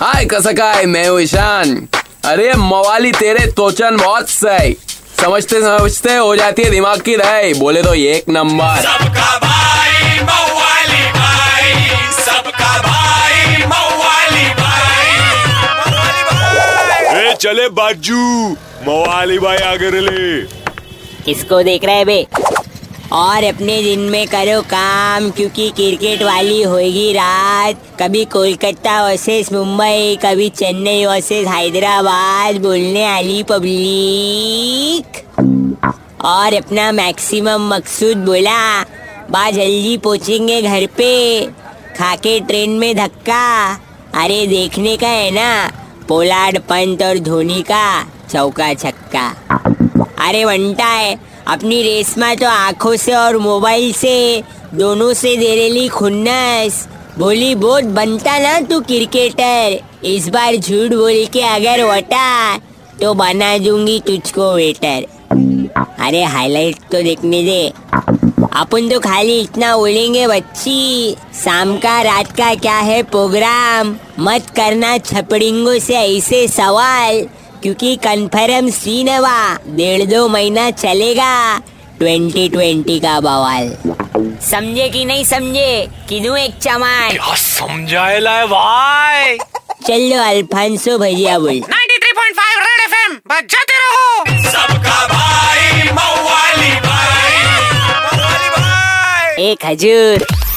हाय कसकाय मैं हूँ ईशान। अरे मवाली तेरे तोचन बहुत सही समझते समझते हो जाती है दिमाग की रही। बोले तो एक नंबर। सबका भाई मवाली भाई। सबका भाई मवाली भाई। ए चले बाजू। मवाली भाई आगे ले किसको देख रहे हैं बे? और अपने दिन में करो काम, क्योंकि क्रिकेट वाली होगी रात। कभी कोलकाता वर्सेस मुंबई, कभी चेन्नई वर्सेस हैदराबाद, बोलने वाली पब्लिक। और अपना मैक्सिमम मकसूद बोला बा जल्दी पहुँचेंगे घर पे। खाके ट्रेन में धक्का। अरे देखने का है ना पोलार्ड पंत और धोनी का चौका छक्का। अरे वंटा है अपनी रेस में तो आँखों से और मोबाइल से, दोनों से दे रेली खुन्नस। बोली बहुत बनता ना तू क्रिकेटर। इस बार झूठ बोल के अगर वटा तो बना दूँगी तुझको वेटर। अरे हाईलाइट तो देखने दे। अपन तो खाली इतना बोलेंगे, बच्ची। शाम का, रात का क्या है प्रोग्राम मत करना छपड़िंगों से ऐसे सवाल। क्योंकि कन्फर्म सीन हवा डेढ़ दो महीना चलेगा ट्वेंटी ट्वेंटी का बवाल। समझे कि नहीं समझे? किनू एक चमान क्या समझाएला है भाई? चलो अल्फांसो भैया बोल। 93.5 रेड एफएम बजाते रहो। सबका भाई मवाली भाई। मवाली भाई एक हजूर